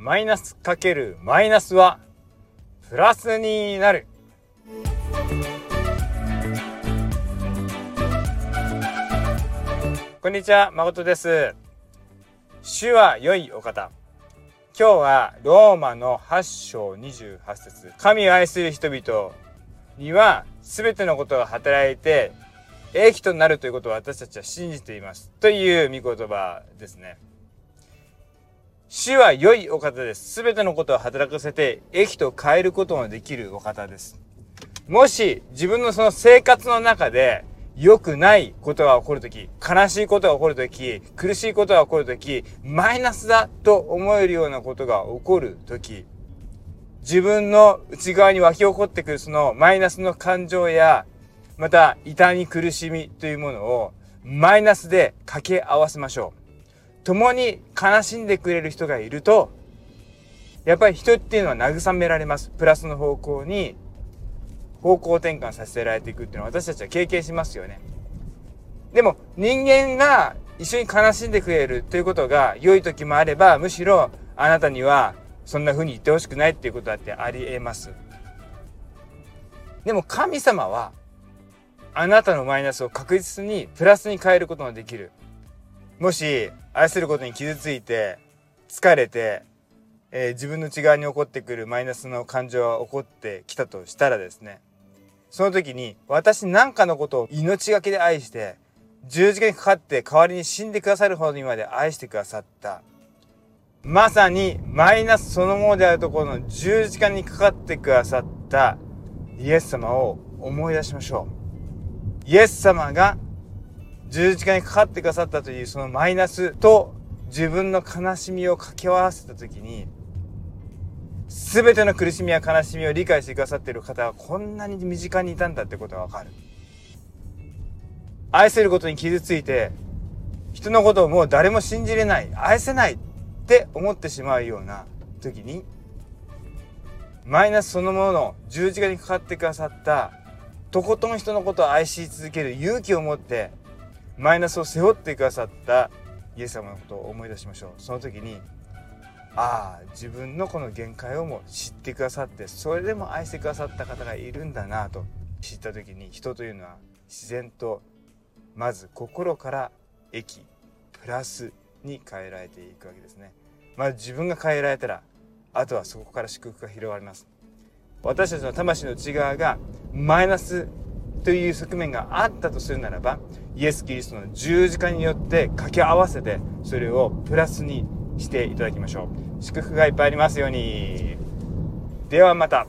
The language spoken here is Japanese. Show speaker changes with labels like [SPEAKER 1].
[SPEAKER 1] マイナスかけるマイナスはプラスになる。こんにちは、誠です。主は良いお方。今日はローマの8章28節神を愛する人々には全てのことが働いて益となるということを私たちは信じています。という御言葉ですね。主は良いお方です。すべてのことを働かせて、益と変えることのできるお方です。もし、自分のその生活の中で、良くないことが起こるとき、悲しいことが起こるとき、苦しいことが起こるとき、マイナスだと思えるようなことが起こるとき、自分の内側に湧き起こってくるそのマイナスの感情や、また痛み苦しみというものをマイナスで掛け合わせましょう。共に悲しんでくれる人がいると、やっぱり人っていうのは慰められます。プラスの方向に方向転換させられていくっていうのは私たちは経験しますよね。でも人間が一緒に悲しんでくれるということが良い時もあれば、むしろあなたにはそんな風に言ってほしくないっていうことだってあり得ます。でも神様はあなたのマイナスを確実にプラスに変えることができる。もし愛することに傷ついて疲れて、えー、自分の内側に起こってくるマイナスの感情が起こってきたとしたらですねその時に私なんかのことを命がけで愛して十字架にかかって代わりに死んでくださるほどにまで愛してくださった。まさにマイナスそのものであるところの十字架にかかってくださったイエス様を思い出しましょう。イエス様が十字架にかかってくださったというそのマイナスと自分の悲しみを掛け合わせた時に全ての苦しみや悲しみを理解してくださっている方はこんなに身近にいたんだってことがわかる。愛せることに傷ついて人のことをもう誰も信じれない愛せないって思ってしまうような時にマイナスそのものの十字架にかかってくださったとことん人のことを愛し続ける勇気を持ってマイナスを背負ってくださったイエス様のことを思い出しましょうその時にああ自分のこの限界をも知ってくださってそれでも愛してくださった方がいるんだなと知った時に人というのは自然とまず心から益プラスに変えられていくわけですね。まず自分が変えられたらあとはそこから祝福が広がります。私たちの魂の内側がマイナスという側面があったとするならばイエス・キリストの十字架によって掛け合わせてそれをプラスにしていただきましょう。祝福がいっぱいありますように。ではまた。